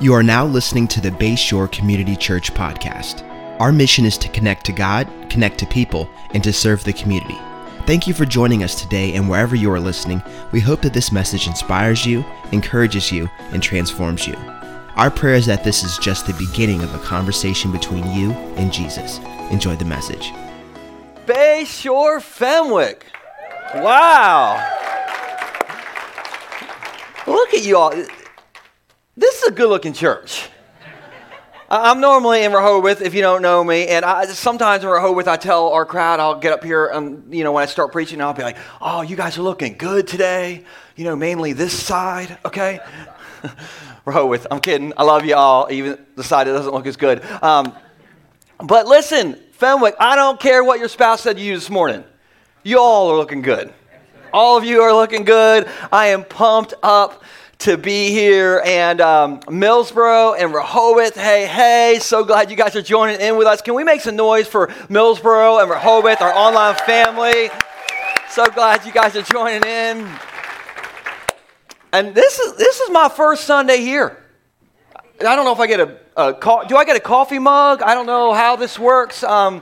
You are now listening to the Bayshore Community Church podcast. Our mission is to connect to God, connect to people, and to serve the community. Thank you for joining us today, and wherever you are listening, we hope that this message inspires you, encourages you, and transforms you. Our prayer is that this is just the beginning of a conversation between you and Jesus. Enjoy the message. Bayshore Fenwick. Wow. Look at you all. This is a good looking church. I'm normally in Rehoboth, if you don't know me, and I, sometimes in Rehoboth, I tell our crowd, I'll get up here, and you know, when I start preaching, I'll be like, "Oh, you guys are looking good today." You know, mainly this side, okay? Rehoboth, I'm kidding. I love you all, even the side that doesn't look as good. Um, but listen, Fenwick, I don't care what your spouse said to you this morning. You all are looking good. All of you are looking good. I am pumped up to be here. And um, Millsboro and Rehoboth, hey, hey, so glad you guys are joining in with us. Can we make some noise for Millsboro and Rehoboth, our online family? So glad you guys are joining in. And this is, this is my first Sunday here. I don't know if I get a, a do I get a coffee mug? I don't know how this works. Um,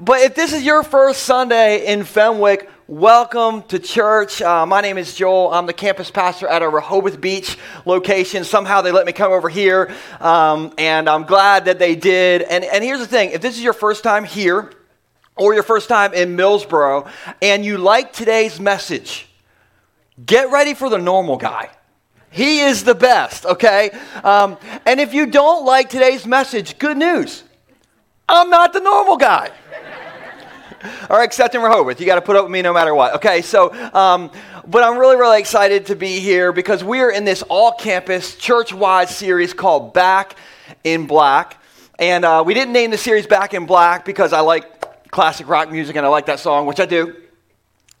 but if this is your first Sunday in Fenwick, welcome to church. Uh, my name is Joel. I'm the campus pastor at our Rehoboth Beach location. Somehow they let me come over here, um, and I'm glad that they did. And, and here's the thing if this is your first time here, or your first time in Millsboro, and you like today's message, get ready for the normal guy. He is the best, okay? Um, and if you don't like today's message, good news. I'm not the normal guy. Except in Rehoboth. You got to put up with me no matter what. Okay, so, um, but I'm really, really excited to be here because we are in this all campus, church wide series called Back in Black. And uh, we didn't name the series Back in Black because I like classic rock music and I like that song, which I do.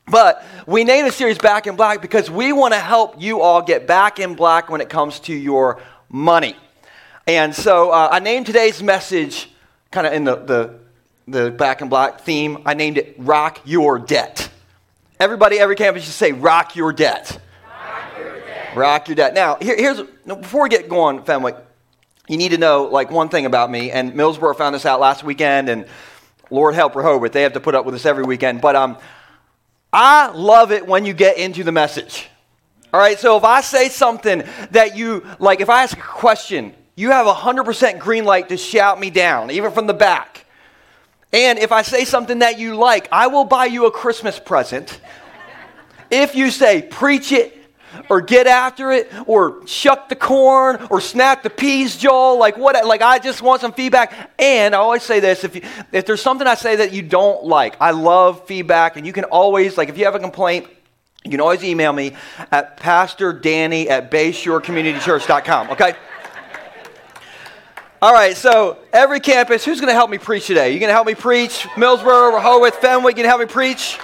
But we named the series Back in Black because we want to help you all get back in black when it comes to your money. And so uh, I named today's message kind of in the, the, the Back in Black theme. I named it Rock Your Debt. Everybody, every campus should say, Rock Your Debt. Rock Your Debt. Rock your debt. Now, here, here's, before we get going, family, you need to know like one thing about me. And Millsboro found this out last weekend, and Lord help Rehoboth. They have to put up with this every weekend. But um, I love it when you get into the message. All right, so if I say something that you, like if I ask a question, you have a 100% green light to shout me down, even from the back. And if I say something that you like, I will buy you a Christmas present. If you say, preach it, or get after it, or shuck the corn, or snap the peas, Joel, like what, like I just want some feedback. And I always say this, if, you, if there's something I say that you don't like, I love feedback, and you can always, like if you have a complaint, you can always email me at pastordanny at bayshorecommunitychurch.com, okay? All right, so every campus, who's going to help me preach today? You going to help me preach? Millsboro, Rehoboth, Fenwick, you going to help me preach?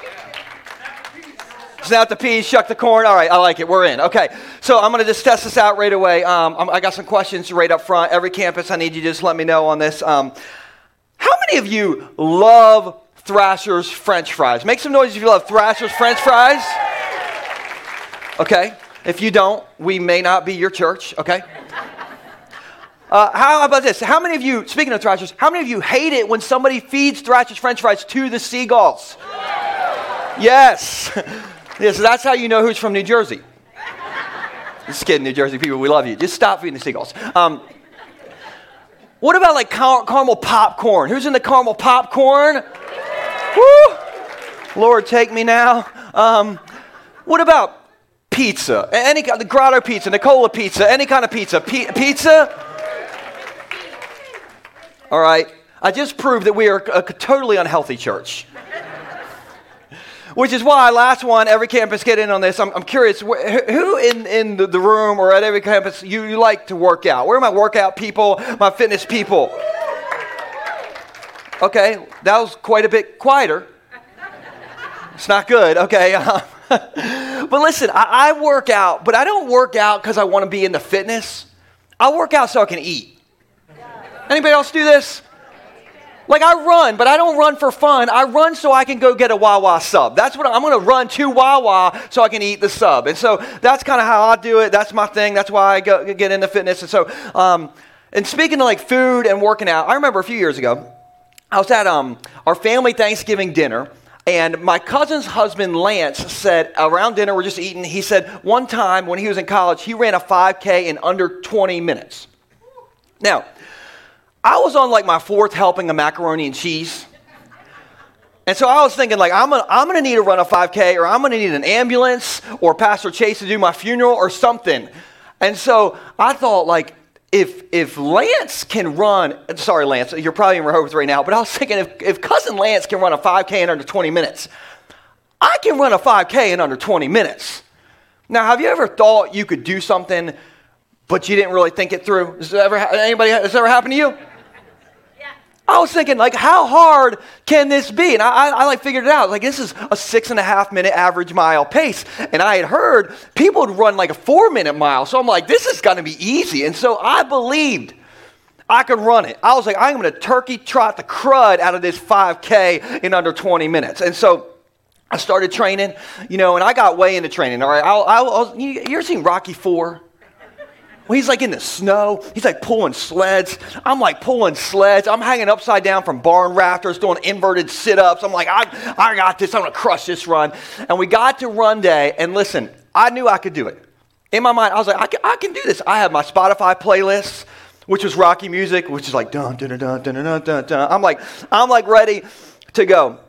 Snap the peas, shuck the corn. All right, I like it. We're in. Okay, so I'm going to just test this out right away. Um, I got some questions right up front. Every campus, I need you to just let me know on this. Um, how many of you love Thrasher's French fries? Make some noise if you love Thrasher's French fries. Okay, if you don't, we may not be your church. Okay. Uh, how about this? How many of you, speaking of Thrashers, how many of you hate it when somebody feeds Thrasher's French fries to the seagulls? Yes. yeah, so that's how you know who's from New Jersey. Just kidding, New Jersey people, we love you. Just stop feeding the seagulls. Um, what about like car- caramel popcorn? Who's in the caramel popcorn? Woo! Lord, take me now. Um, what about pizza? Any kind, the grotto pizza, Nicola pizza, any kind of pizza. P- pizza? All right. I just proved that we are a totally unhealthy church. Which is why, last one, every campus get in on this. I'm, I'm curious, wh- who in, in the, the room or at every campus you, you like to work out? Where are my workout people, my fitness people? Okay, that was quite a bit quieter. It's not good, okay. but listen, I, I work out, but I don't work out because I want to be into fitness. I work out so I can eat. Anybody else do this? Like I run, but I don't run for fun. I run so I can go get a Wawa sub. That's what I'm going to run to Wawa so I can eat the sub. And so that's kind of how I do it. That's my thing. That's why I go, get into fitness. And so, um, and speaking of like food and working out, I remember a few years ago, I was at um, our family Thanksgiving dinner. And my cousin's husband, Lance, said around dinner, we're just eating. He said one time when he was in college, he ran a 5K in under 20 minutes. Now, I was on like my fourth helping of macaroni and cheese. And so I was thinking, like, I'm gonna, I'm gonna need to run a 5K, or I'm gonna need an ambulance, or Pastor Chase to do my funeral, or something. And so I thought, like, if if Lance can run, sorry, Lance, you're probably in Rehoboth right now, but I was thinking, if, if cousin Lance can run a 5K in under 20 minutes, I can run a 5K in under 20 minutes. Now, have you ever thought you could do something, but you didn't really think it through? Has ever anybody has ever happened to you? I was thinking, like, how hard can this be? And I, I, I, like figured it out. Like, this is a six and a half minute average mile pace. And I had heard people would run like a four minute mile. So I'm like, this is going to be easy. And so I believed I could run it. I was like, I'm going to turkey trot the crud out of this 5K in under 20 minutes. And so I started training, you know, and I got way into training. All right. I, I, I was, you, you ever seen Rocky 4? He's like in the snow, he's like pulling sleds. I'm like pulling sleds. I'm hanging upside down from barn rafters, doing inverted sit ups. I'm like, I, I got this. I'm going to crush this run. And we got to run day, and listen, I knew I could do it. In my mind, I was like, I can, I can do this. I have my Spotify playlist, which was Rocky music, which is like dun dun dun dun dun dun dun. I'm like, I'm like ready to go.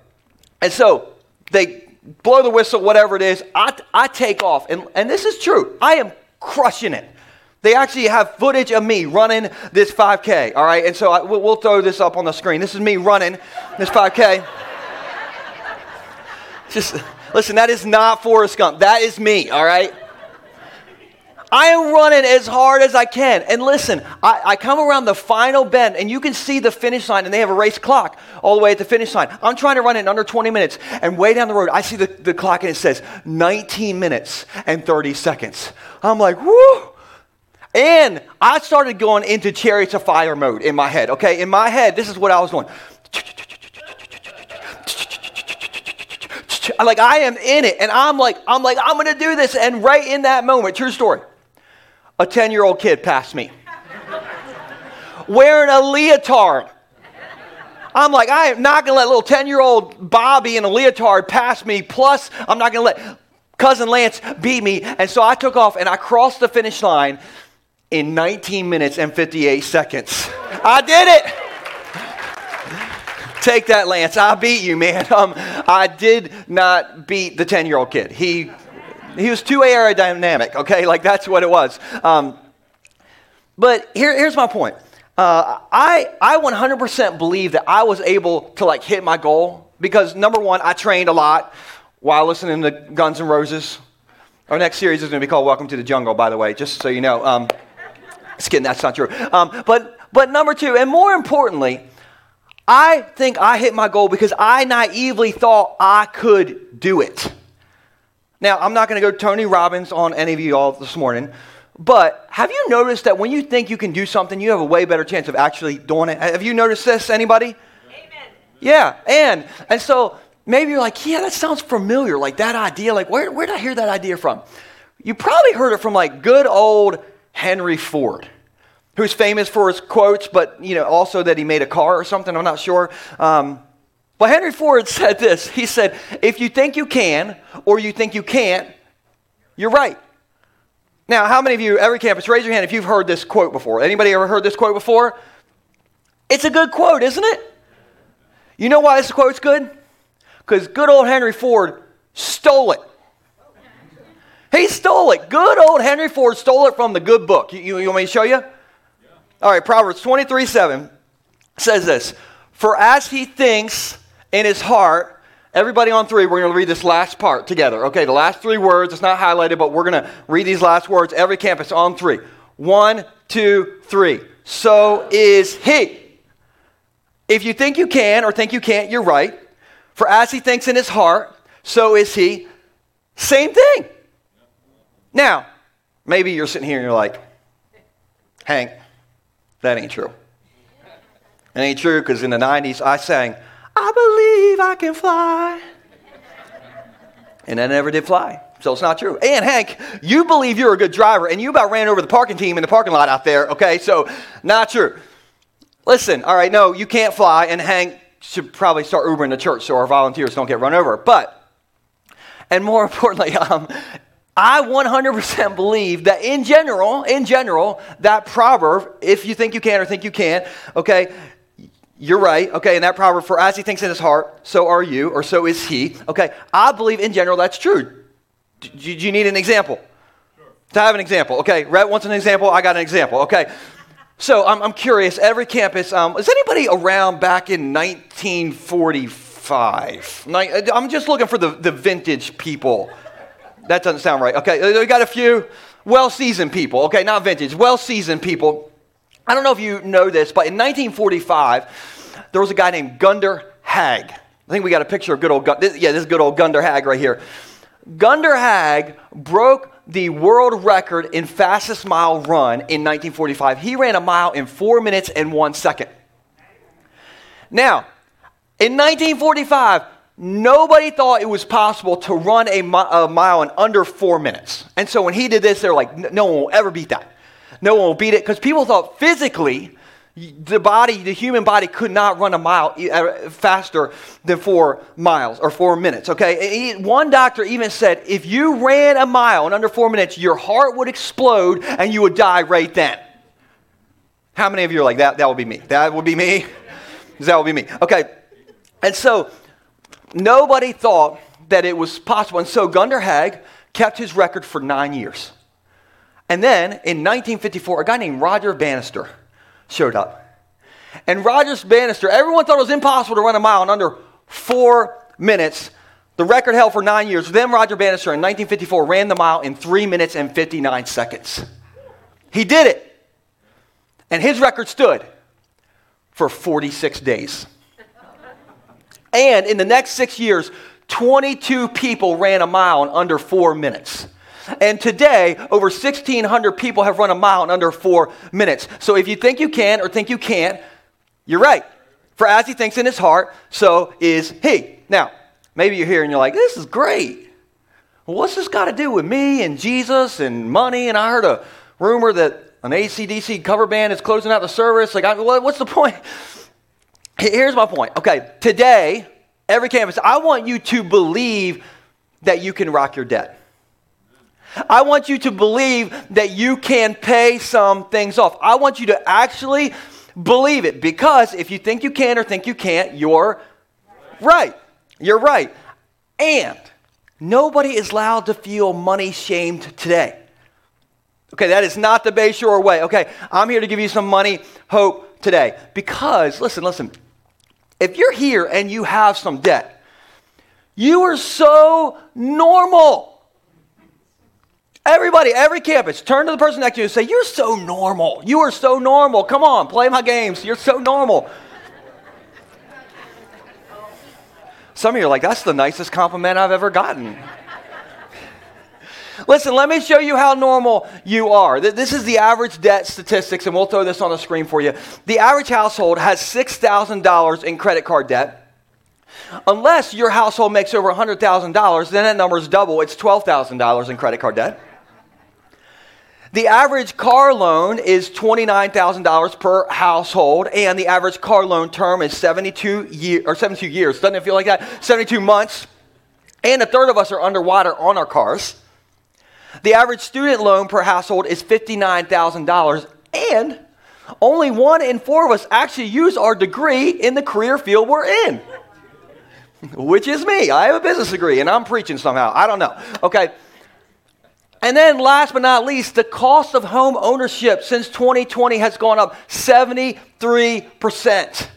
And so they blow the whistle, whatever it is. I, I take off, and, and this is true. I am crushing it. They actually have footage of me running this 5K, all right? And so I, we'll throw this up on the screen. This is me running this 5K. Just listen, that is not Forrest Gump. That is me, all right? I am running as hard as I can. And listen, I, I, come around the final bend, and you can see the finish line, and they have a race clock all the way at the finish line. I'm trying to run in under 20 minutes, and way down the road, I see the, the clock, and it says 19 minutes and 30 seconds. I'm like, whoo! And I started going into chariots of fire mode in my head. Okay, in my head, this is what I was doing. Like I am in it, and I'm like, I'm like, I'm gonna do this. And right in that moment, true story, a 10-year-old kid passed me. Wearing a leotard. I'm like, I am not gonna let little 10-year-old Bobby in a leotard pass me. Plus, I'm not gonna let cousin Lance beat me. And so I took off and I crossed the finish line in 19 minutes and 58 seconds. I did it. Take that, Lance. I beat you, man. Um, I did not beat the 10 year old kid. He, he was too aerodynamic, okay? Like, that's what it was. Um, but here, here's my point. Uh, I, I 100% believe that I was able to, like, hit my goal because, number one, I trained a lot while listening to Guns N' Roses. Our next series is going to be called Welcome to the Jungle, by the way, just so you know. Um, just kidding, that's not true. Um, but, but number two, and more importantly, I think I hit my goal because I naively thought I could do it. Now, I'm not going to go Tony Robbins on any of you all this morning, but have you noticed that when you think you can do something, you have a way better chance of actually doing it? Have you noticed this, anybody? Amen. Yeah, and and so maybe you're like, yeah, that sounds familiar, like that idea. Like, where, where did I hear that idea from? You probably heard it from like good old Henry Ford, who's famous for his quotes, but you know also that he made a car or something. I'm not sure. Um, but Henry Ford said this. He said, "If you think you can or you think you can't, you're right." Now, how many of you, every campus, raise your hand if you've heard this quote before? Anybody ever heard this quote before? It's a good quote, isn't it? You know why this quote's good? Because good old Henry Ford stole it. He stole it. Good old Henry Ford stole it from the good book. You, you, you want me to show you? Yeah. All right, Proverbs 23 7 says this For as he thinks in his heart, everybody on three, we're going to read this last part together. Okay, the last three words, it's not highlighted, but we're going to read these last words, every campus on three. One, two, three. So is he. If you think you can or think you can't, you're right. For as he thinks in his heart, so is he. Same thing. Now, maybe you're sitting here and you're like, Hank, that ain't true. It ain't true because in the 90s I sang, I believe I can fly. And I never did fly. So it's not true. And Hank, you believe you're a good driver and you about ran over the parking team in the parking lot out there, okay? So not true. Listen, all right, no, you can't fly, and Hank should probably start Ubering the church so our volunteers don't get run over. But, and more importantly, um, I 100% believe that in general, in general, that proverb, if you think you can or think you can't, okay, you're right, okay, and that proverb, for as he thinks in his heart, so are you, or so is he, okay, I believe in general that's true. Do, do you need an example? Sure. To have an example, okay, Rhett wants an example, I got an example, okay. So I'm, I'm curious, every campus, um, is anybody around back in 1945? I'm just looking for the, the vintage people. That doesn't sound right. Okay, uh, we got a few well seasoned people. Okay, not vintage, well seasoned people. I don't know if you know this, but in 1945, there was a guy named Gunder Hägg. I think we got a picture of good old, yeah, this is good old Gunder Hägg right here. Gunder Hägg broke the world record in fastest mile run in 1945. He ran a mile in four minutes and one second. Now, in 1945, nobody thought it was possible to run a, mi- a mile in under four minutes. And so when he did this, they're like, no one will ever beat that. No one will beat it because people thought physically the body, the human body could not run a mile uh, faster than four miles or four minutes, okay? One doctor even said if you ran a mile in under four minutes, your heart would explode and you would die right then. How many of you are like that? That would be me. That would be me. That would be me. Okay. And so nobody thought that it was possible. And so Gunder Hägg kept his record for nine years. And then in 1954, a guy named Roger Bannister showed up. And Rogers Bannister, everyone thought it was impossible to run a mile in under four minutes. The record held for nine years. Then Roger Bannister in 1954 ran the mile in three minutes and 59 seconds. He did it. And his record stood for 46 days. And in the next six years, 22 people ran a mile in under four minutes. And today, over 1,600 people have run a mile in under four minutes. So if you think you can or think you can't, you're right. For as he thinks in his heart, so is he. Now, maybe you're here and you're like, this is great. What's this got to do with me and Jesus and money? And I heard a rumor that an ACDC cover band is closing out the service. Like, I, what's the point? Here's my point. Okay, today, every campus, I want you to believe that you can rock your debt. I want you to believe that you can pay some things off. I want you to actually believe it because if you think you can or think you can't, you're right. You're right. And nobody is allowed to feel money shamed today. Okay, that is not the Bayshore way. Okay, I'm here to give you some money hope today because, listen, listen, if you're here and you have some debt, you are so normal. Everybody, every campus, turn to the person next to you and say, You're so normal. You are so normal. Come on, play my games. You're so normal. Some of you are like, That's the nicest compliment I've ever gotten. Listen, let me show you how normal you are. This is the average debt statistics, and we'll throw this on the screen for you. The average household has $6,000 in credit card debt. Unless your household makes over $100,000, then that number is double. It's $12,000 in credit card debt. The average car loan is $29,000 per household, and the average car loan term is 72 year, or 72 years. Doesn't it feel like that? 72 months. And a third of us are underwater on our cars. The average student loan per household is $59,000, and only one in four of us actually use our degree in the career field we're in, which is me. I have a business degree, and I'm preaching somehow. I don't know. Okay. And then, last but not least, the cost of home ownership since 2020 has gone up 73%.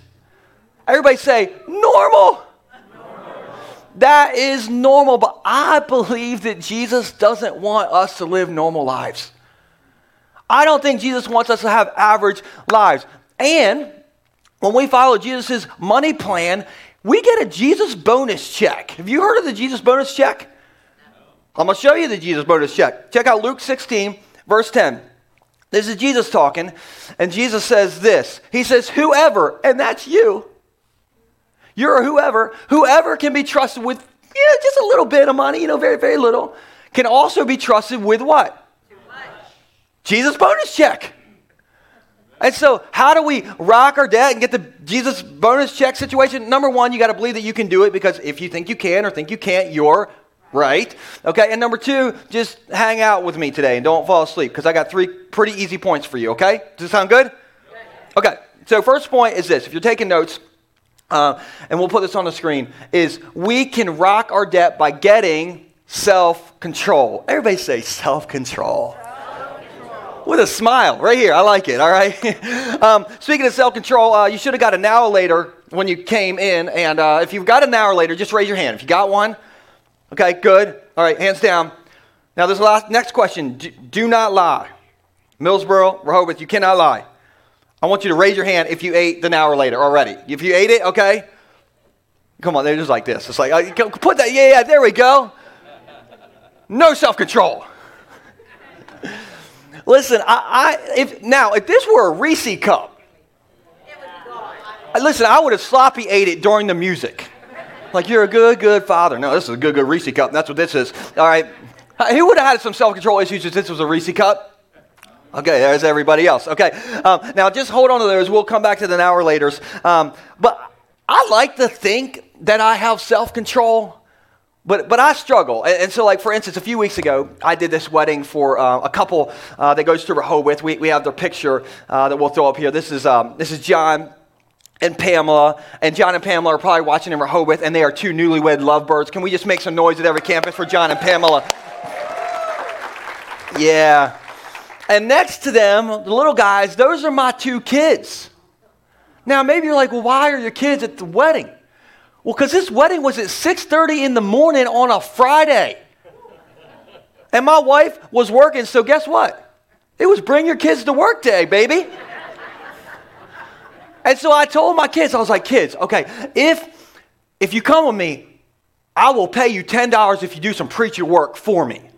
Everybody say, normal. That is normal, but I believe that Jesus doesn't want us to live normal lives. I don't think Jesus wants us to have average lives. And when we follow Jesus' money plan, we get a Jesus bonus check. Have you heard of the Jesus bonus check? I'm going to show you the Jesus bonus check. Check out Luke 16, verse 10. This is Jesus talking, and Jesus says this. He says, Whoever, and that's you. You're whoever, whoever can be trusted with you know, just a little bit of money, you know, very, very little, can also be trusted with what? Jesus' bonus check. And so, how do we rock our debt and get the Jesus bonus check situation? Number one, you got to believe that you can do it because if you think you can or think you can't, you're right. Okay. And number two, just hang out with me today and don't fall asleep because I got three pretty easy points for you. Okay. Does it sound good? Okay. So, first point is this if you're taking notes, uh, and we'll put this on the screen, is we can rock our debt by getting self control. Everybody say self control with a smile right here. I like it. All right. um, speaking of self control, uh, you should have got a Now Later when you came in. And uh, if you've got a Now Later, just raise your hand. If you got one, okay, good. All right, hands down. Now, this last next question do, do not lie. Millsboro, Rehoboth, you cannot lie. I want you to raise your hand if you ate a Now Later already. If you ate it, okay? Come on, they're just like this. It's like, uh, put that, yeah, yeah, there we go. No self control. Listen, I, I, if now if this were a Reese cup, listen, I would have sloppy ate it during the music. Like you're a good, good father. No, this is a good, good Reese cup. That's what this is. All right. Who would have had some self-control issues if this was a Reese cup? Okay, there's everybody else. Okay, um, now just hold on to those. We'll come back to the hour later. Um, but I like to think that I have self-control but, but I struggle. And, and, so, like, for instance, a few weeks ago, I did this wedding for uh, a couple uh, that goes to Rehoboth. We, we have their picture uh, that we'll throw up here. This is, um, this is John and Pamela. And John and Pamela are probably watching in Rehoboth, and they are two newlywed lovebirds. Can we just make some noise at every campus for John and Pamela? Yeah. And next to them, the little guys, those are my two kids. Now, maybe you're like, well, why are your kids at the wedding? Well, because this wedding was at 6:30 in the morning on a Friday. And my wife was working, so guess what? It was bring your kids to work day, baby. and so I told my kids, I was like, kids, okay, if if you come with me, I will pay you $10 if you do some preacher work for me.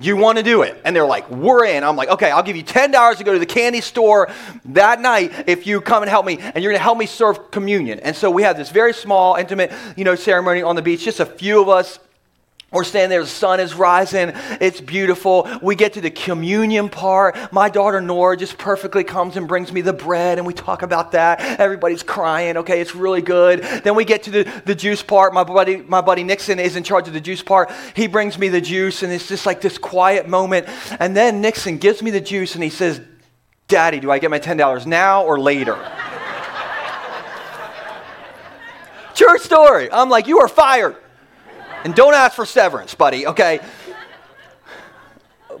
You want to do it? And they're like, We're in. I'm like, Okay, I'll give you $10 to go to the candy store that night if you come and help me, and you're going to help me serve communion. And so we have this very small, intimate, you know, ceremony on the beach, just a few of us we're standing there, the sun is rising, it's beautiful. We get to the communion part. My daughter Nora just perfectly comes and brings me the bread, and we talk about that. Everybody's crying, okay, it's really good. Then we get to the, the juice part. My buddy, my buddy Nixon is in charge of the juice part. He brings me the juice, and it's just like this quiet moment. And then Nixon gives me the juice, and he says, Daddy, do I get my $10 now or later? True story. I'm like, You are fired. And don't ask for severance, buddy, okay?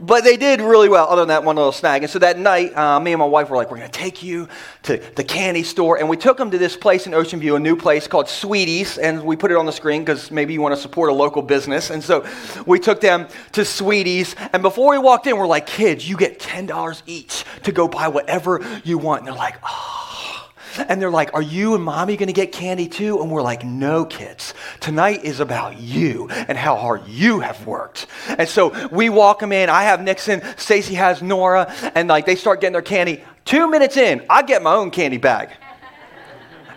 But they did really well, other than that one little snag. And so that night, uh, me and my wife were like, we're going to take you to the candy store. And we took them to this place in Ocean View, a new place called Sweeties. And we put it on the screen because maybe you want to support a local business. And so we took them to Sweeties. And before we walked in, we're like, kids, you get $10 each to go buy whatever you want. And they're like, oh. And they're like, Are you and mommy going to get candy too? And we're like, No, kids. Tonight is about you and how hard you have worked. And so we walk them in. I have Nixon. Stacy has Nora. And like they start getting their candy. Two minutes in, I get my own candy bag.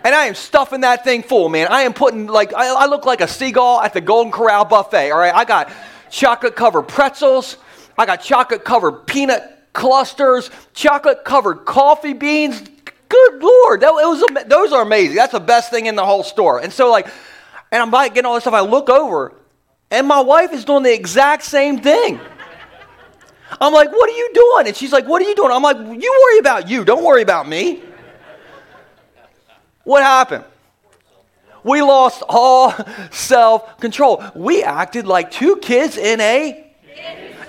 And I am stuffing that thing full, man. I am putting, like, I, I look like a seagull at the Golden Corral buffet, all right? I got chocolate covered pretzels. I got chocolate covered peanut clusters, chocolate covered coffee beans, Good Lord, that, was, those are amazing. That's the best thing in the whole store. And so, like, and I'm like getting all this stuff. I look over, and my wife is doing the exact same thing. I'm like, what are you doing? And she's like, what are you doing? I'm like, you worry about you. Don't worry about me. What happened? We lost all self control. We acted like two kids in a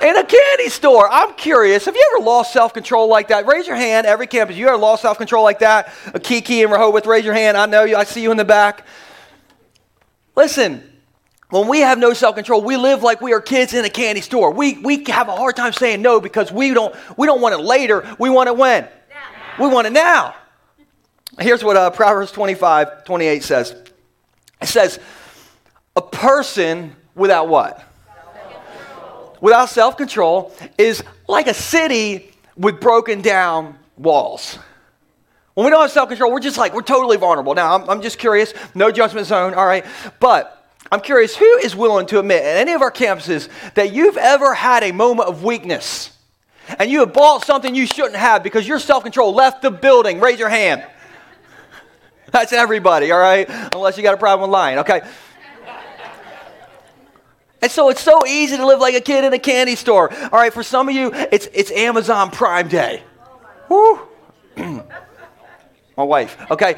in a candy store. I'm curious. Have you ever lost self control like that? Raise your hand, every campus. You ever lost self control like that? A Kiki and Rehoboth, raise your hand. I know you. I see you in the back. Listen, when we have no self control, we live like we are kids in a candy store. We, we have a hard time saying no because we don't, we don't want it later. We want it when? Now. We want it now. Here's what uh, Proverbs 25, 28 says it says, A person without what? Without self control is like a city with broken down walls. When we don't have self control, we're just like, we're totally vulnerable. Now, I'm, I'm just curious, no judgment zone, all right? But I'm curious, who is willing to admit at any of our campuses that you've ever had a moment of weakness and you have bought something you shouldn't have because your self control left the building? Raise your hand. That's everybody, all right? Unless you got a problem with lying, okay? And so it's so easy to live like a kid in a candy store. All right, for some of you, it's, it's Amazon Prime Day. Woo. My wife, okay?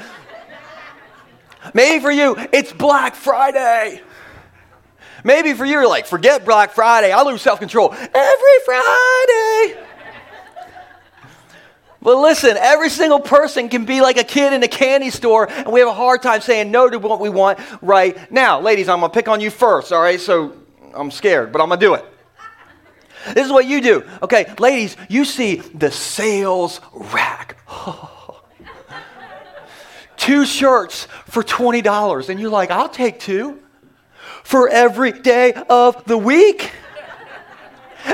Maybe for you, it's Black Friday. Maybe for you, you're like, forget Black Friday. I lose self control every Friday. But listen, every single person can be like a kid in a candy store, and we have a hard time saying no to what we want right now. Ladies, I'm gonna pick on you first, all right? So I'm scared, but I'm gonna do it. This is what you do. Okay, ladies, you see the sales rack. two shirts for $20, and you're like, I'll take two for every day of the week.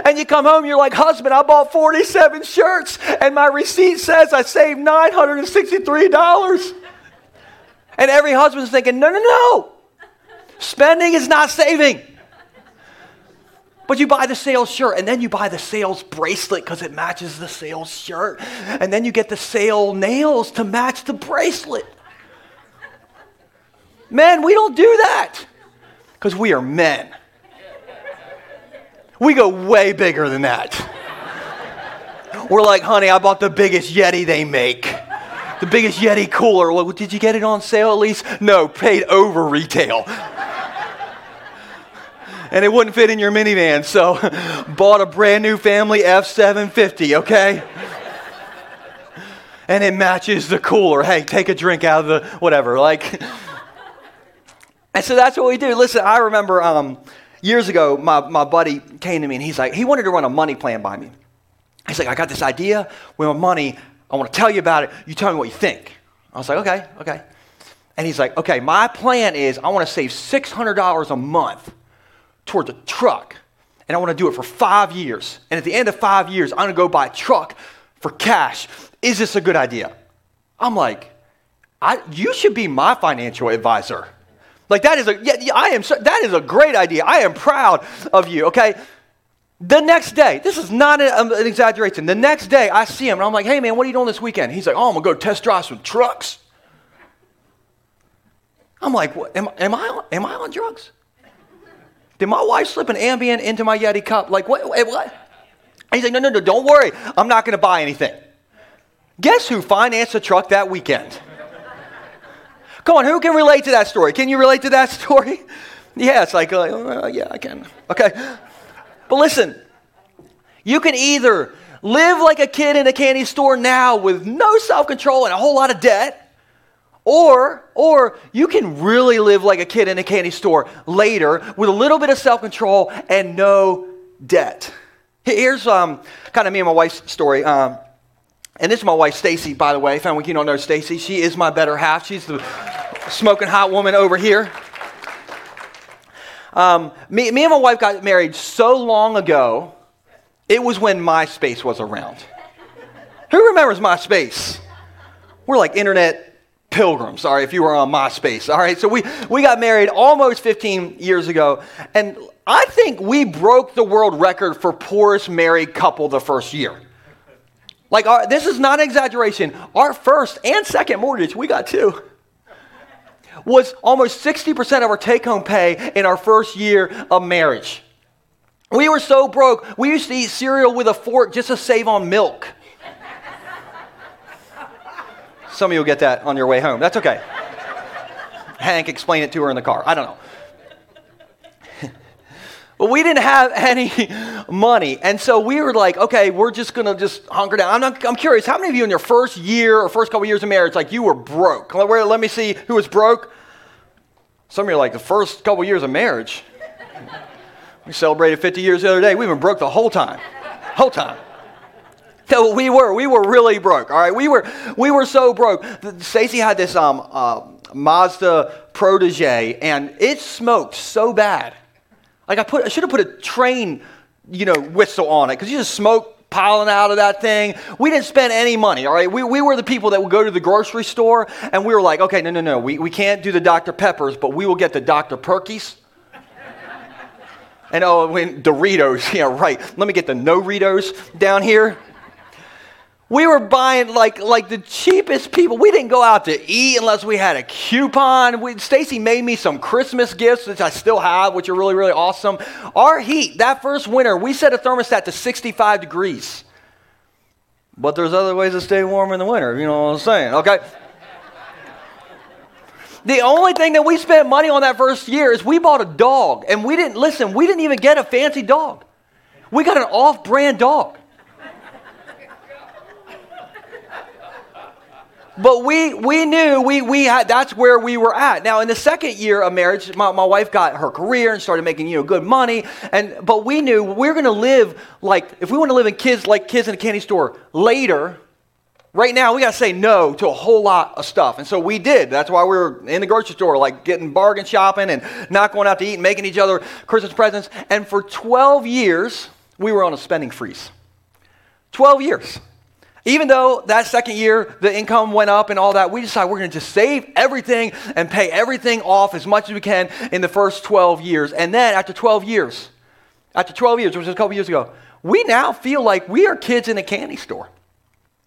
And you come home, you're like, husband, I bought 47 shirts, and my receipt says I saved $963. And every husband's thinking, no, no, no. Spending is not saving. But you buy the sales shirt and then you buy the sales bracelet because it matches the sales shirt. And then you get the sale nails to match the bracelet. Men, we don't do that because we are men. We go way bigger than that. We're like, honey, I bought the biggest Yeti they make. The biggest Yeti cooler. Well, did you get it on sale at least? No, paid over retail and it wouldn't fit in your minivan, so bought a brand new family F 750, okay? and it matches the cooler. Hey, take a drink out of the whatever. Like, and so that's what we do. Listen, I remember um, years ago, my, my buddy came to me and he's like, he wanted to run a money plan by me. He's like, I got this idea with my money. I want to tell you about it. You tell me what you think. I was like, okay, okay. And he's like, okay, my plan is I want to save $600 a month towards a truck. And I want to do it for five years. And at the end of five years, I'm going to go buy a truck for cash. Is this a good idea? I'm like, I, you should be my financial advisor. Like that is a yeah, yeah I am that is a great idea. I am proud of you. Okay. The next day, this is not an, um, an exaggeration. The next day, I see him and I'm like, "Hey man, what are you doing this weekend?" He's like, "Oh, I'm gonna go test drive some trucks." I'm like, what, am, am I am I on drugs? Did my wife slip an Ambien into my Yeti cup? Like, what? what? And he's like, no, no, no, don't worry. I'm not going to buy anything. Guess who financed a truck that weekend? Come on, who can relate to that story? Can you relate to that story? Yeah, it's like, uh, yeah, I can. Okay. But listen, you can either live like a kid in a candy store now with no self control and a whole lot of debt, or, or you can really live like a kid in a candy store later with a little bit of self control and no debt. Here's um, kind of me and my wife's story. Um, and this is my wife, Stacy, by the way. If you don't know Stacy, she is my better half. She's the smoking hot woman over here. Um, me, me and my wife got married so long ago, it was when MySpace was around. Who remembers MySpace? We're like internet Pilgrim, sorry, if you were on MySpace. All right, so we, we got married almost 15 years ago, and I think we broke the world record for poorest married couple the first year. Like, our, this is not an exaggeration. Our first and second mortgage, we got two, was almost 60% of our take home pay in our first year of marriage. We were so broke, we used to eat cereal with a fork just to save on milk. Some of you will get that on your way home. That's okay. Hank, explain it to her in the car. I don't know. but we didn't have any money. And so we were like, okay, we're just going to just hunker down. I'm, not, I'm curious, how many of you in your first year or first couple years of marriage, like you were broke? Let, let me see who was broke. Some of you are like, the first couple years of marriage. We celebrated 50 years the other day. We've been broke the whole time. Whole time. No, we were. We were really broke. All right, we were. We were so broke. Stacy had this um, uh, Mazda Protege, and it smoked so bad. Like I put, I should have put a train, you know, whistle on it because you just smoke piling out of that thing. We didn't spend any money, all right? We, we were the people that would go to the grocery store and we were like, okay, no, no, no, we, we can't do the Dr. Peppers, but we will get the Dr. Perkies. and oh, when Doritos, yeah, right. Let me get the no Ritos down here. We were buying like, like the cheapest people. We didn't go out to eat unless we had a coupon. Stacy made me some Christmas gifts, which I still have, which are really, really awesome. Our heat, that first winter, we set a thermostat to 65 degrees. But there's other ways to stay warm in the winter, you know what I'm saying, okay? the only thing that we spent money on that first year is we bought a dog. And we didn't, listen, we didn't even get a fancy dog. We got an off brand dog. But we, we knew we, we had, that's where we were at. Now, in the second year of marriage, my, my wife got her career and started making, you know, good money. And, but we knew we we're going to live like, if we want to live in kids like kids in a candy store later, right now we got to say no to a whole lot of stuff. And so we did. That's why we were in the grocery store, like getting bargain shopping and not going out to eat and making each other Christmas presents. And for 12 years, we were on a spending freeze. 12 years. Even though that second year the income went up and all that, we decided we're going to just save everything and pay everything off as much as we can in the first 12 years. And then after 12 years, after 12 years, which was a couple years ago, we now feel like we are kids in a candy store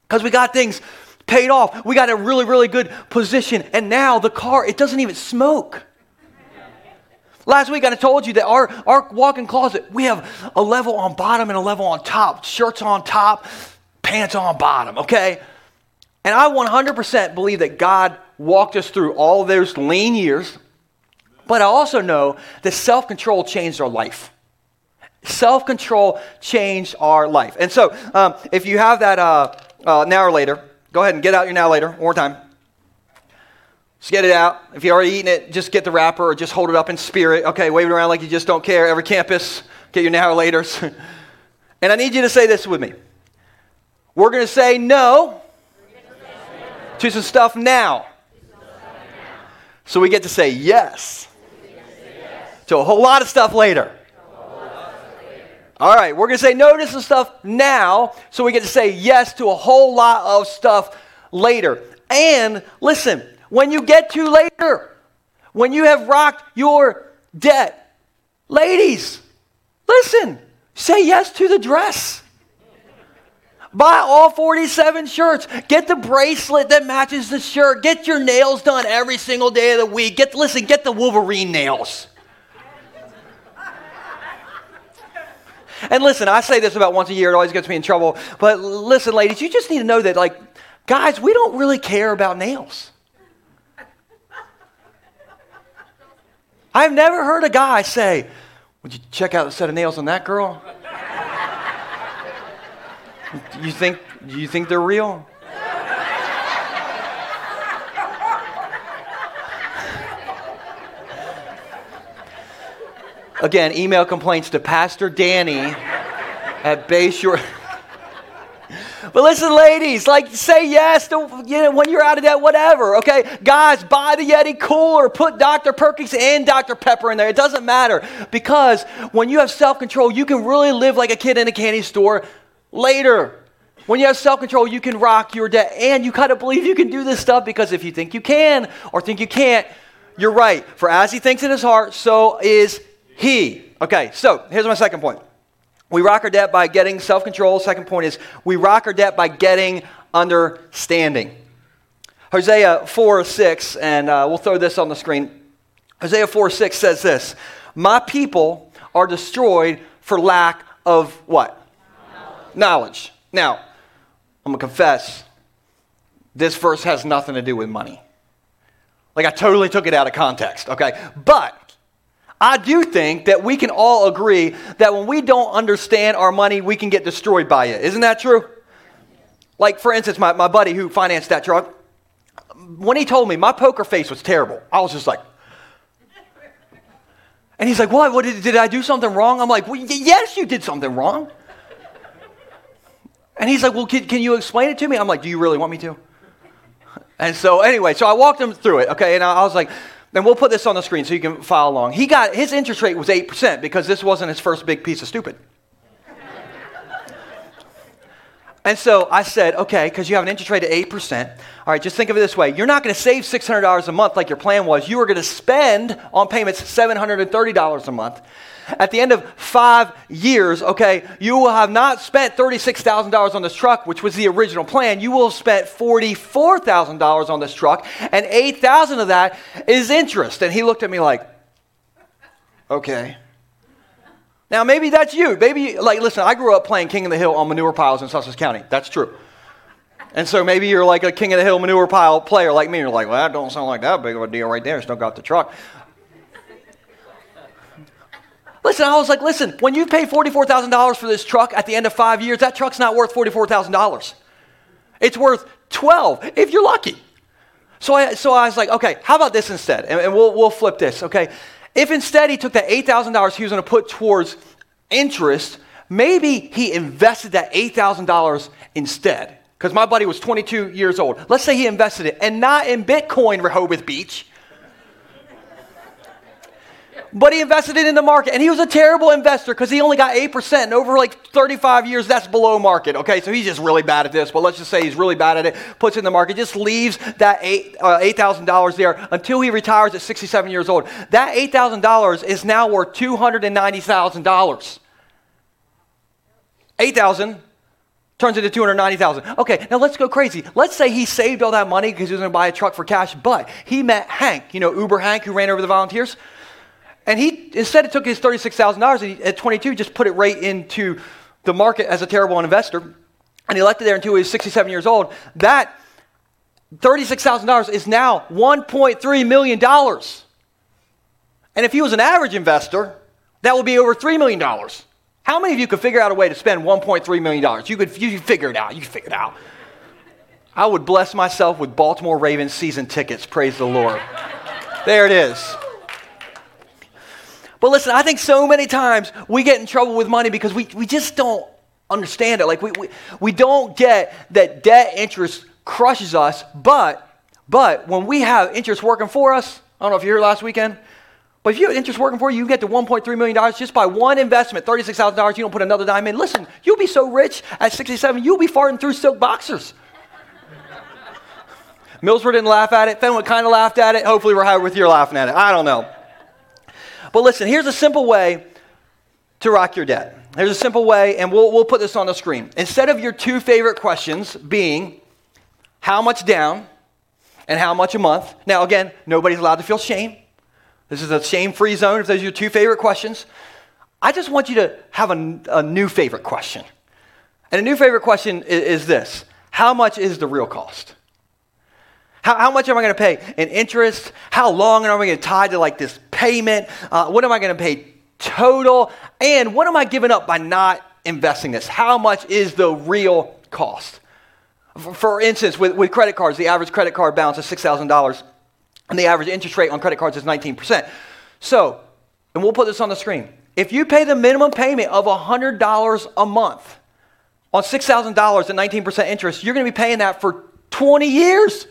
because we got things paid off. We got a really, really good position. And now the car, it doesn't even smoke. Last week I told you that our, our walk-in closet, we have a level on bottom and a level on top, shirts on top, pants on bottom, okay? And I 100% believe that God walked us through all those lean years, but I also know that self control changed our life. Self control changed our life. And so, um, if you have that uh, uh, now or later, go ahead and get out your now later, one more time. Just get it out. If you're already eating it, just get the wrapper or just hold it up in spirit. Okay, wave it around like you just don't care. Every campus, get your now or laters. and I need you to say this with me. We're going to say no to some stuff now. So we get to say yes to a whole lot of stuff later. All right, we're going to say no to some stuff now, so we get to say yes to a whole lot of stuff later. And listen, when you get to later, when you have rocked your debt, ladies, listen, say yes to the dress. Buy all 47 shirts. Get the bracelet that matches the shirt. Get your nails done every single day of the week. Get listen, get the Wolverine nails. And listen, I say this about once a year, it always gets me in trouble. But listen, ladies, you just need to know that, like, guys, we don't really care about nails. I've never heard a guy say, Would you check out the set of nails on that girl? You think, you think they're real? Again, email complaints to Pastor Danny at Bayshore. But listen, ladies, like say yes to you know when you're out of debt, whatever. Okay, guys, buy the Yeti cooler, put Dr. Perkins and Dr. Pepper in there. It doesn't matter because when you have self-control, you can really live like a kid in a candy store later. When you have self control, you can rock your debt. And you kind of believe you can do this stuff because if you think you can or think you can't, you're right. For as he thinks in his heart, so is he. Okay, so here's my second point. We rock our debt by getting self control. Second point is we rock our debt by getting understanding. Hosea 4 6, and uh, we'll throw this on the screen. Hosea 4 6 says this My people are destroyed for lack of what? Knowledge. Now, I'm going to confess, this verse has nothing to do with money. Like, I totally took it out of context, okay? But I do think that we can all agree that when we don't understand our money, we can get destroyed by it. Isn't that true? Like, for instance, my, my buddy who financed that truck, when he told me, my poker face was terrible. I was just like, and he's like, what? what did, did I do something wrong? I'm like, well, yes, you did something wrong. And he's like, Well, can, can you explain it to me? I'm like, Do you really want me to? And so, anyway, so I walked him through it, okay? And I, I was like, and we'll put this on the screen so you can follow along. He got his interest rate was 8% because this wasn't his first big piece of stupid. And so I said, okay, because you have an interest rate of 8%. All right, just think of it this way. You're not going to save $600 a month like your plan was. You are going to spend on payments $730 a month. At the end of five years, okay, you will have not spent $36,000 on this truck, which was the original plan. You will have spent $44,000 on this truck, and 8000 of that is interest. And he looked at me like, okay. Now, maybe that's you. Maybe, like, listen, I grew up playing King of the Hill on manure piles in Sussex County. That's true. And so maybe you're like a King of the Hill manure pile player like me. You're like, well, that don't sound like that big of a deal right there. Still got the truck. Listen, I was like, listen, when you pay $44,000 for this truck at the end of five years, that truck's not worth $44,000. It's worth 12 if you're lucky. So I, so I was like, okay, how about this instead? And, and we'll, we'll flip this, okay? If instead he took that $8,000 he was going to put towards interest, maybe he invested that $8,000 instead. Because my buddy was 22 years old. Let's say he invested it, and not in Bitcoin, Rehoboth Beach. But he invested it in the market, and he was a terrible investor because he only got 8%. And over like 35 years, that's below market. Okay, so he's just really bad at this. But let's just say he's really bad at it, puts it in the market, just leaves that 8, uh, $8,000 there until he retires at 67 years old. That $8,000 is now worth $290,000. 8,000 turns into 290,000. Okay, now let's go crazy. Let's say he saved all that money because he was going to buy a truck for cash, but he met Hank, you know, Uber Hank who ran over the volunteers. And he instead took his $36,000 and he, at 22 just put it right into the market as a terrible investor. And he left it there until he was 67 years old. That $36,000 is now $1.3 million. And if he was an average investor, that would be over $3 million. How many of you could figure out a way to spend $1.3 million? You could, you could figure it out. You could figure it out. I would bless myself with Baltimore Ravens season tickets. Praise the Lord. There it is. But listen, I think so many times we get in trouble with money because we, we just don't understand it. Like we, we, we don't get that debt interest crushes us, but but when we have interest working for us, I don't know if you're here last weekend, but if you have interest working for you, you get to $1.3 million just by one investment, $36,000, you don't put another dime in. Listen, you'll be so rich at 67, you'll be farting through silk boxers. Millsboro didn't laugh at it. Fenwick kind of laughed at it. Hopefully, we're high with you laughing at it. I don't know. But listen, here's a simple way to rock your debt. Here's a simple way, and we'll, we'll put this on the screen. Instead of your two favorite questions being how much down and how much a month. Now, again, nobody's allowed to feel shame. This is a shame free zone if those are your two favorite questions. I just want you to have a, a new favorite question. And a new favorite question is, is this How much is the real cost? How, how much am I going to pay in interest? How long am I going to tie to like this payment? Uh, what am I going to pay total? And what am I giving up by not investing this? How much is the real cost? For, for instance, with, with credit cards, the average credit card balance is $6,000 and the average interest rate on credit cards is 19%. So, and we'll put this on the screen. If you pay the minimum payment of $100 a month on $6,000 at 19% interest, you're going to be paying that for 20 years.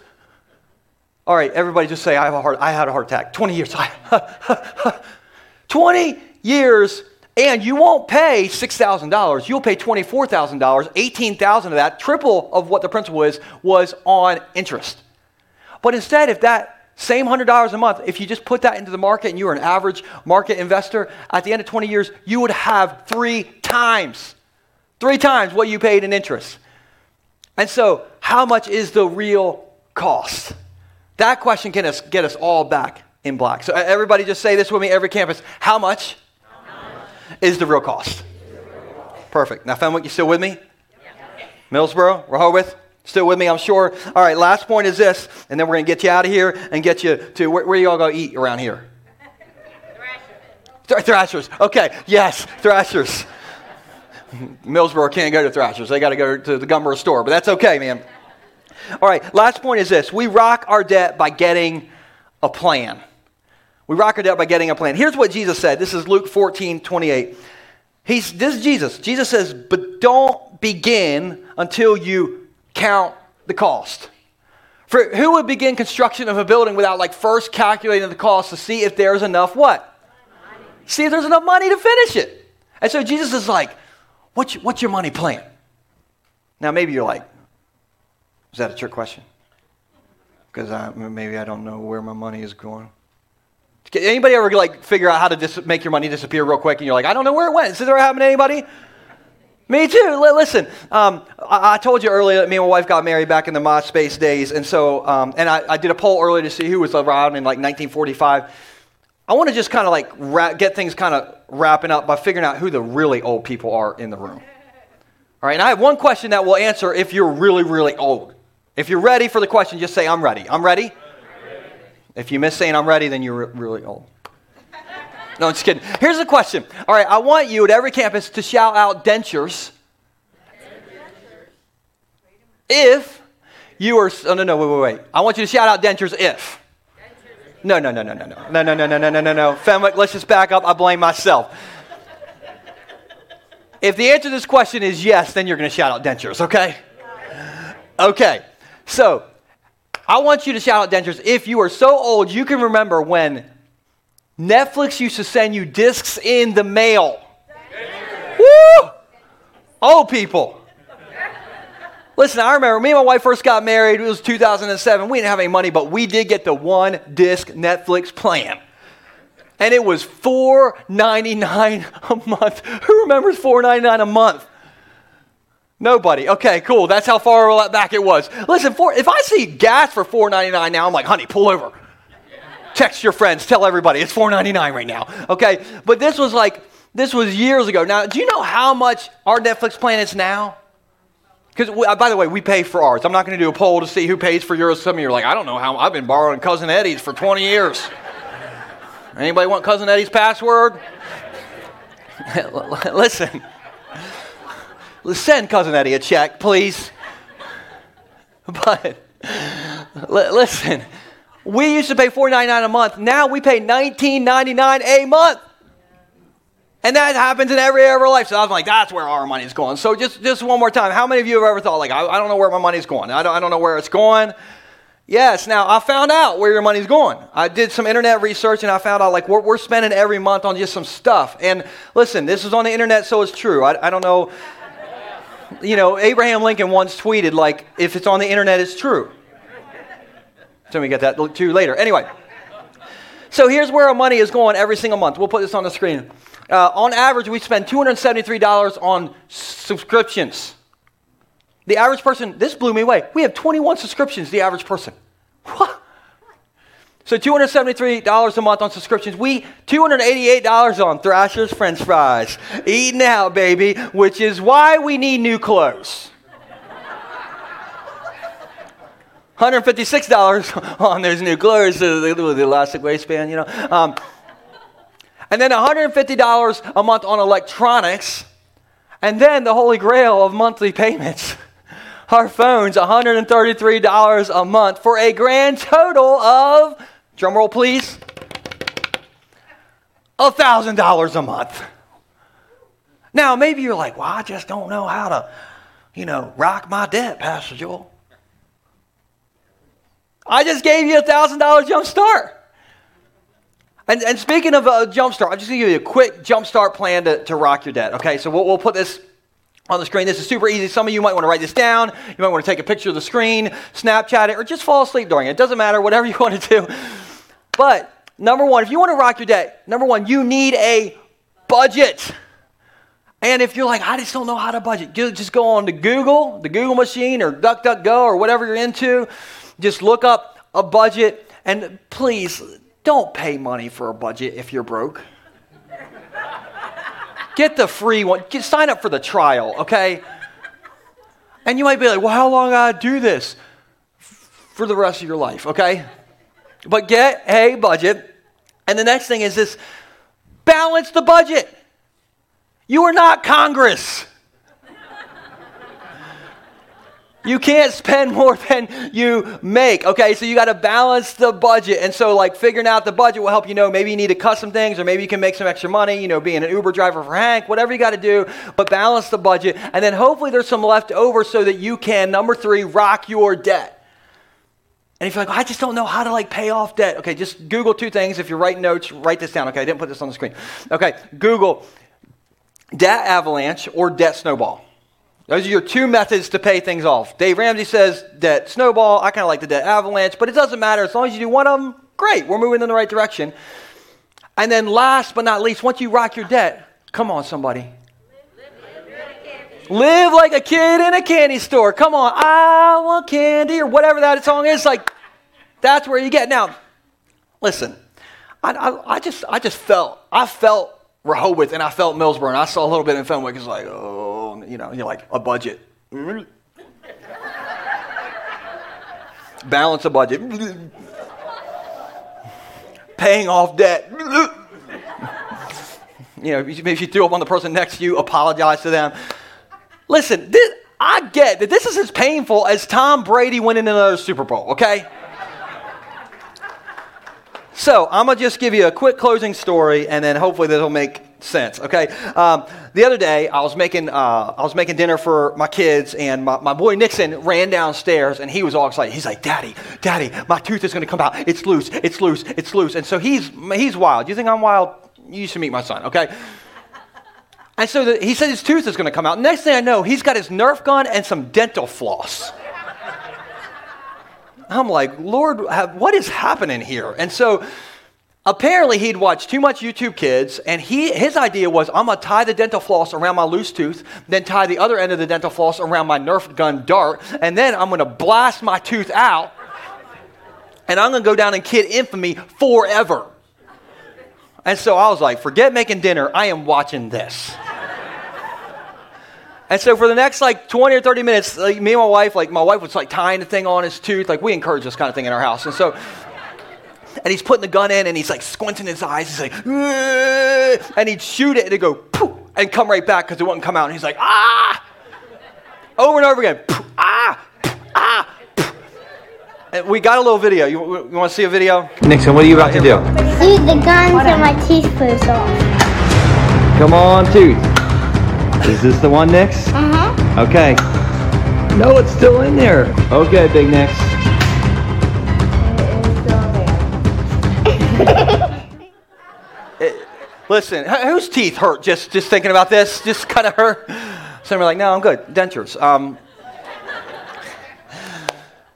All right, everybody just say, I, have a heart, I had a heart attack. 20 years. 20 years, and you won't pay $6,000. You'll pay $24,000. 18,000 of that, triple of what the principal is, was on interest. But instead, if that same $100 a month, if you just put that into the market and you were an average market investor, at the end of 20 years, you would have three times, three times what you paid in interest. And so, how much is the real cost? That question can us, get us all back in black. So everybody just say this with me, every campus. How much, How much? is the real cost? Perfect. Now, Fenwick, you still with me? Yeah. Millsboro, Rehoboth, still with me, I'm sure. All right, last point is this, and then we're going to get you out of here and get you to where, where you all go eat around here? Thrashers. Thrashers. Okay, yes, Thrashers. Millsboro can't go to Thrashers. They got to go to the Gumboro store, but that's okay, man. All right, last point is this we rock our debt by getting a plan. We rock our debt by getting a plan. Here's what Jesus said. This is Luke 14, 28. He's, this is Jesus. Jesus says, but don't begin until you count the cost. For who would begin construction of a building without like first calculating the cost to see if there's enough what? Money. See if there's enough money to finish it. And so Jesus is like, what's what's your money plan? Now, maybe you're like, is that a trick question? Because maybe I don't know where my money is going. Anybody ever like figure out how to dis- make your money disappear real quick and you're like, I don't know where it went? Is this ever happened to anybody? Me too. listen, um, I-, I, told you earlier that me and my wife got married back in the MySpace days, and so um, and I-, I, did a poll earlier to see who was around in like 1945. I want to just kind of like ra- get things kind of wrapping up by figuring out who the really old people are in the room. All right, and I have one question that will answer if you're really, really old. If you're ready for the question, just say, I'm ready. I'm ready? If you miss saying I'm ready, then you're really old. No, I'm just kidding. Here's the question. All right, I want you at every campus to shout out dentures. If you are, oh, no, no, wait, wait, wait. I want you to shout out dentures if. No, no, no, no, no, no, no, no, no, no, no, no, no, no. Fenwick, let's just back up. I blame myself. If the answer to this question is yes, then you're going to shout out dentures, okay? Okay. So, I want you to shout out dentures if you are so old you can remember when Netflix used to send you discs in the mail. Woo! Old people. Listen, I remember me and my wife first got married. It was 2007. We didn't have any money, but we did get the one disc Netflix plan and it was $4.99 a month. Who remembers $4.99 a month? Nobody. Okay, cool. That's how far back it was. Listen, for, if I see gas for $4.99 now, I'm like, honey, pull over. Text your friends, tell everybody it's $4.99 right now. Okay, but this was like, this was years ago. Now, do you know how much our Netflix plan is now? Because, uh, by the way, we pay for ours. I'm not going to do a poll to see who pays for yours. Some of you are like, I don't know how. I've been borrowing Cousin Eddie's for 20 years. Anybody want Cousin Eddie's password? Listen. Send Cousin Eddie a check, please. But listen, we used to pay $4.99 a month. Now we pay $19.99 a month. And that happens in every area of our life. So I was like, that's where our money's going. So just, just one more time. How many of you have ever thought, like, I, I don't know where my money's going? I don't, I don't know where it's going. Yes, now I found out where your money's going. I did some internet research and I found out like we're, we're spending every month on just some stuff. And listen, this is on the internet, so it's true. I, I don't know. You know, Abraham Lincoln once tweeted, like, if it's on the internet, it's true. So we get that to later. Anyway, so here's where our money is going every single month. We'll put this on the screen. Uh, on average, we spend $273 on subscriptions. The average person, this blew me away. We have 21 subscriptions, the average person. What? So $273 a month on subscriptions. We $288 on Thrasher's French fries. Eating out, baby, which is why we need new clothes. $156 on those new clothes with the elastic waistband, you know. Um, and then $150 a month on electronics. And then the holy grail of monthly payments our phones $133 a month for a grand total of, drumroll please, A $1,000 a month. Now, maybe you're like, well, I just don't know how to, you know, rock my debt, Pastor Joel. I just gave you a $1,000 jump start. And, and speaking of a jump start, I'm just going to give you a quick jump start plan to, to rock your debt. Okay, so we'll, we'll put this on the screen. This is super easy. Some of you might want to write this down. You might want to take a picture of the screen, Snapchat it, or just fall asleep during it. It doesn't matter, whatever you want to do. But number one, if you want to rock your day, number one, you need a budget. And if you're like, I just don't know how to budget, just go on to Google, the Google machine, or DuckDuckGo, or whatever you're into. Just look up a budget. And please, don't pay money for a budget if you're broke. Get the free one. Get, sign up for the trial, okay? And you might be like, well, how long do I do this? For the rest of your life, okay? But get a budget. And the next thing is this balance the budget. You are not Congress. You can't spend more than you make. Okay, so you got to balance the budget. And so, like, figuring out the budget will help you know maybe you need to cut some things or maybe you can make some extra money, you know, being an Uber driver for Hank, whatever you got to do, but balance the budget. And then hopefully there's some left over so that you can, number three, rock your debt. And if you're like, oh, I just don't know how to like pay off debt, okay, just Google two things. If you're writing notes, write this down. Okay, I didn't put this on the screen. Okay, Google debt avalanche or debt snowball. Those are your two methods to pay things off. Dave Ramsey says debt snowball. I kind of like the debt avalanche, but it doesn't matter. As long as you do one of them, great. We're moving in the right direction. And then last but not least, once you rock your debt, come on, somebody. Live like a kid in a candy store. Come on, I want candy or whatever that song is. Like, that's where you get. Now, listen, I, I, I just I just felt I felt Rehoboth and I felt Millsboro. And I saw a little bit in Fenwick. It's like, oh, you know, you're like a budget. Balance a budget. Paying off debt. you know, maybe you threw up on the person next to you, apologize to them. Listen, this, I get that this is as painful as Tom Brady winning another Super Bowl, okay? So I'm gonna just give you a quick closing story, and then hopefully this will make sense. Okay. Um, the other day, I was making uh, I was making dinner for my kids, and my, my boy Nixon ran downstairs, and he was all excited. He's like, "Daddy, Daddy, my tooth is gonna come out. It's loose. It's loose. It's loose." And so he's he's wild. You think I'm wild? You should meet my son. Okay. And so the, he said his tooth is going to come out. Next thing I know, he's got his Nerf gun and some dental floss. I'm like, Lord, what is happening here? And so apparently he'd watched too much YouTube Kids, and he, his idea was I'm going to tie the dental floss around my loose tooth, then tie the other end of the dental floss around my Nerf gun dart, and then I'm going to blast my tooth out, and I'm going to go down in kid infamy forever. And so I was like, forget making dinner. I am watching this. And so for the next like 20 or 30 minutes, like, me and my wife, like my wife was like tying the thing on his tooth. Like we encourage this kind of thing in our house. And so, and he's putting the gun in and he's like squinting his eyes. He's like, Ugh! and he'd shoot it and it'd go poof and come right back because it wouldn't come out. And he's like, ah, over and over again, poof, ah, poof, ah. And we got a little video. You, you want to see a video? Nixon, what are you about to do? See the guns and my teeth falls off. Come on, tooth. Is this the one, Nix? Uh-huh. Okay. No, it's still in there. Okay, Big Nix. Listen, whose teeth hurt just just thinking about this? Just kind of hurt. Some are like, no, I'm good. Dentures. Um,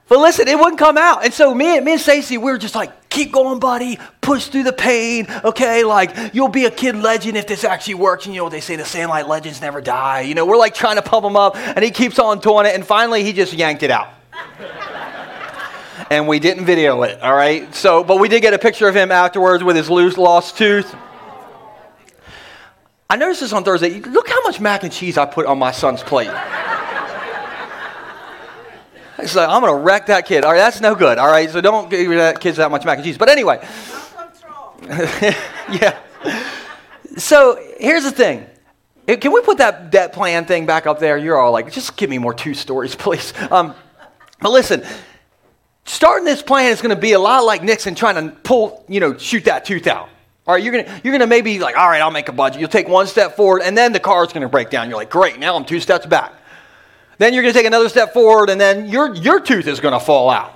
but listen, it wouldn't come out. And so me, me and Stacy, we were just like, keep going, buddy. Push through the pain. Okay, like you'll be a kid legend if this actually works. And you know what they say, the Sandlot legends never die. You know, we're like trying to pump him up, and he keeps on doing it. And finally, he just yanked it out. and we didn't video it, all right? So, but we did get a picture of him afterwards with his loose, lost tooth. I noticed this on Thursday. Look how much mac and cheese I put on my son's plate. It's like, I'm going to wreck that kid. All right, that's no good. All right, so don't give that kids that much mac and cheese. But anyway, yeah. So here's the thing. Eh, Can we put that debt plan thing back up there? You're all like, just give me more two stories, please. Um, but listen, starting this plan is going to be a lot like Nixon trying to pull, you know, shoot that tooth out. All right, you're gonna you're gonna maybe like, all right, I'll make a budget. You'll take one step forward, and then the car's gonna break down. You're like, great, now I'm two steps back. Then you're gonna take another step forward, and then your your tooth is gonna fall out.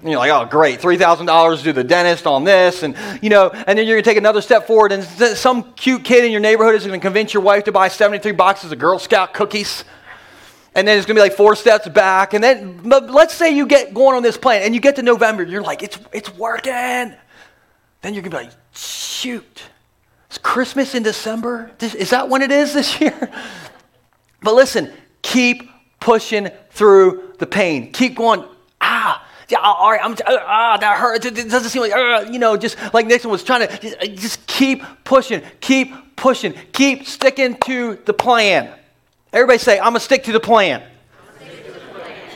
And you're like, oh, great, three thousand dollars to the dentist on this, and you know, and then you're gonna take another step forward, and some cute kid in your neighborhood is gonna convince your wife to buy 73 boxes of Girl Scout cookies. And then it's gonna be like four steps back, and then but let's say you get going on this plan, and you get to November, you're like, it's it's working. Then you're gonna be like, shoot, it's Christmas in December. Is that when it is this year? But listen, keep pushing through the pain. Keep going. Ah, yeah, all right. I'm. Uh, ah, that hurts. It, doesn't seem like uh, you know, just like Nixon was trying to. Just, just keep pushing. Keep pushing. Keep sticking to the plan. Everybody say, "I'm gonna stick to the plan."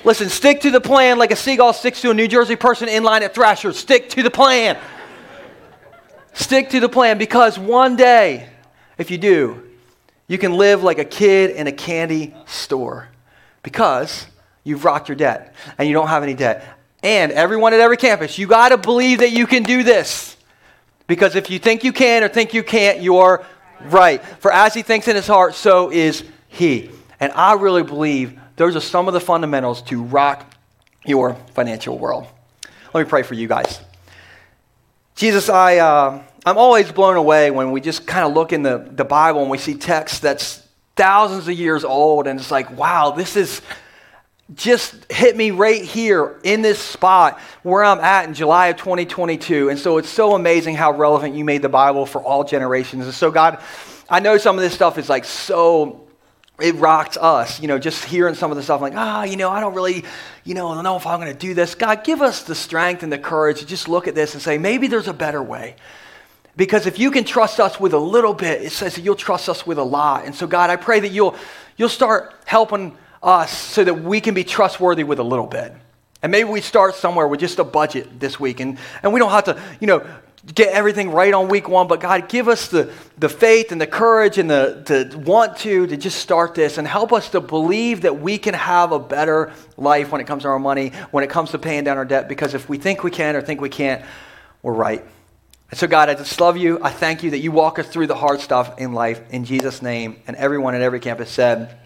Listen, stick to the plan like a seagull sticks to a New Jersey person in line at Thrasher. Stick to the plan. Stick to the plan because one day, if you do, you can live like a kid in a candy store because you've rocked your debt and you don't have any debt. And everyone at every campus, you got to believe that you can do this. Because if you think you can or think you can't, you're right. For as he thinks in his heart, so is he. And I really believe those are some of the fundamentals to rock your financial world. Let me pray for you guys. Jesus, I, uh, I'm always blown away when we just kind of look in the, the Bible and we see text that's thousands of years old. And it's like, wow, this is just hit me right here in this spot where I'm at in July of 2022. And so it's so amazing how relevant you made the Bible for all generations. And so, God, I know some of this stuff is like so it rocked us, you know, just hearing some of the stuff like, ah, you know, I don't really, you know, I don't know if I'm going to do this. God, give us the strength and the courage to just look at this and say, maybe there's a better way. Because if you can trust us with a little bit, it says that you'll trust us with a lot. And so, God, I pray that you'll, you'll start helping us so that we can be trustworthy with a little bit. And maybe we start somewhere with just a budget this week. And, and we don't have to, you know, get everything right on week one, but God, give us the, the faith and the courage and the to want to to just start this and help us to believe that we can have a better life when it comes to our money, when it comes to paying down our debt, because if we think we can or think we can't, we're right. And so, God, I just love you. I thank you that you walk us through the hard stuff in life in Jesus' name. And everyone at every campus said,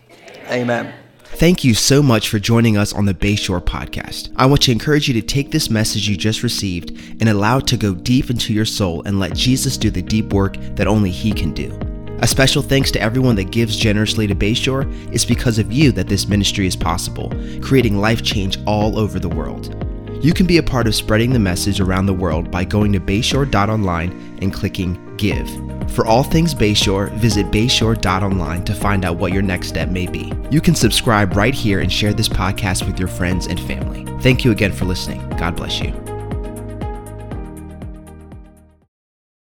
Amen. Amen. Thank you so much for joining us on the Bayshore podcast. I want to encourage you to take this message you just received and allow it to go deep into your soul and let Jesus do the deep work that only He can do. A special thanks to everyone that gives generously to Bayshore. It's because of you that this ministry is possible, creating life change all over the world. You can be a part of spreading the message around the world by going to bayshore.online and clicking Give. For all things Bayshore, visit bayshore.online to find out what your next step may be. You can subscribe right here and share this podcast with your friends and family. Thank you again for listening. God bless you.